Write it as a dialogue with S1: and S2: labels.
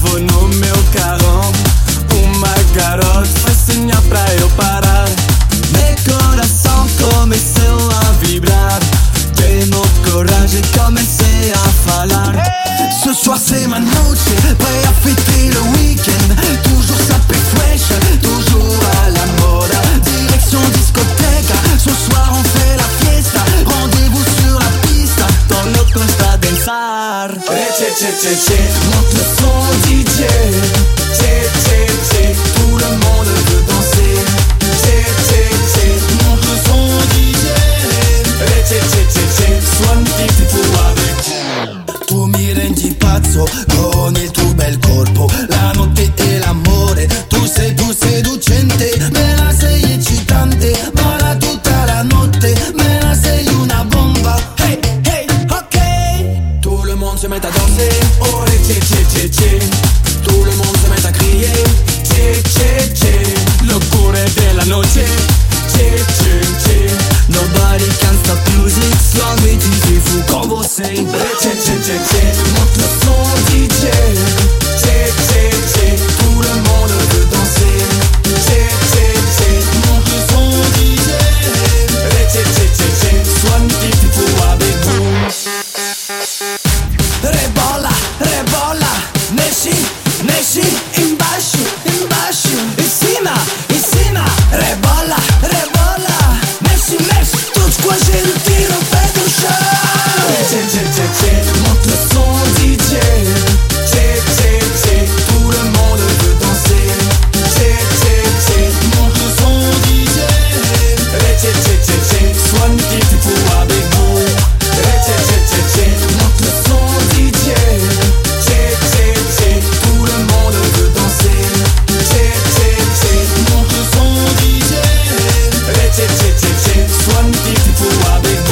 S1: vou no meu carrão Uma garota facinha pra eu parar. Meu coração começou a vibrar. Tenho coragem, comecei a falar.
S2: Ce soir c'est ma noche, prêt à fêter le week-end. Toujours sapé fresh, toujours à la moda Direction discothèque, ce soir on fait la fiesta. Rendez-vous sur la
S1: pra dançar. Tchê, tchê, tchê, tchê Monte le
S2: il tuo bel corpo It's one people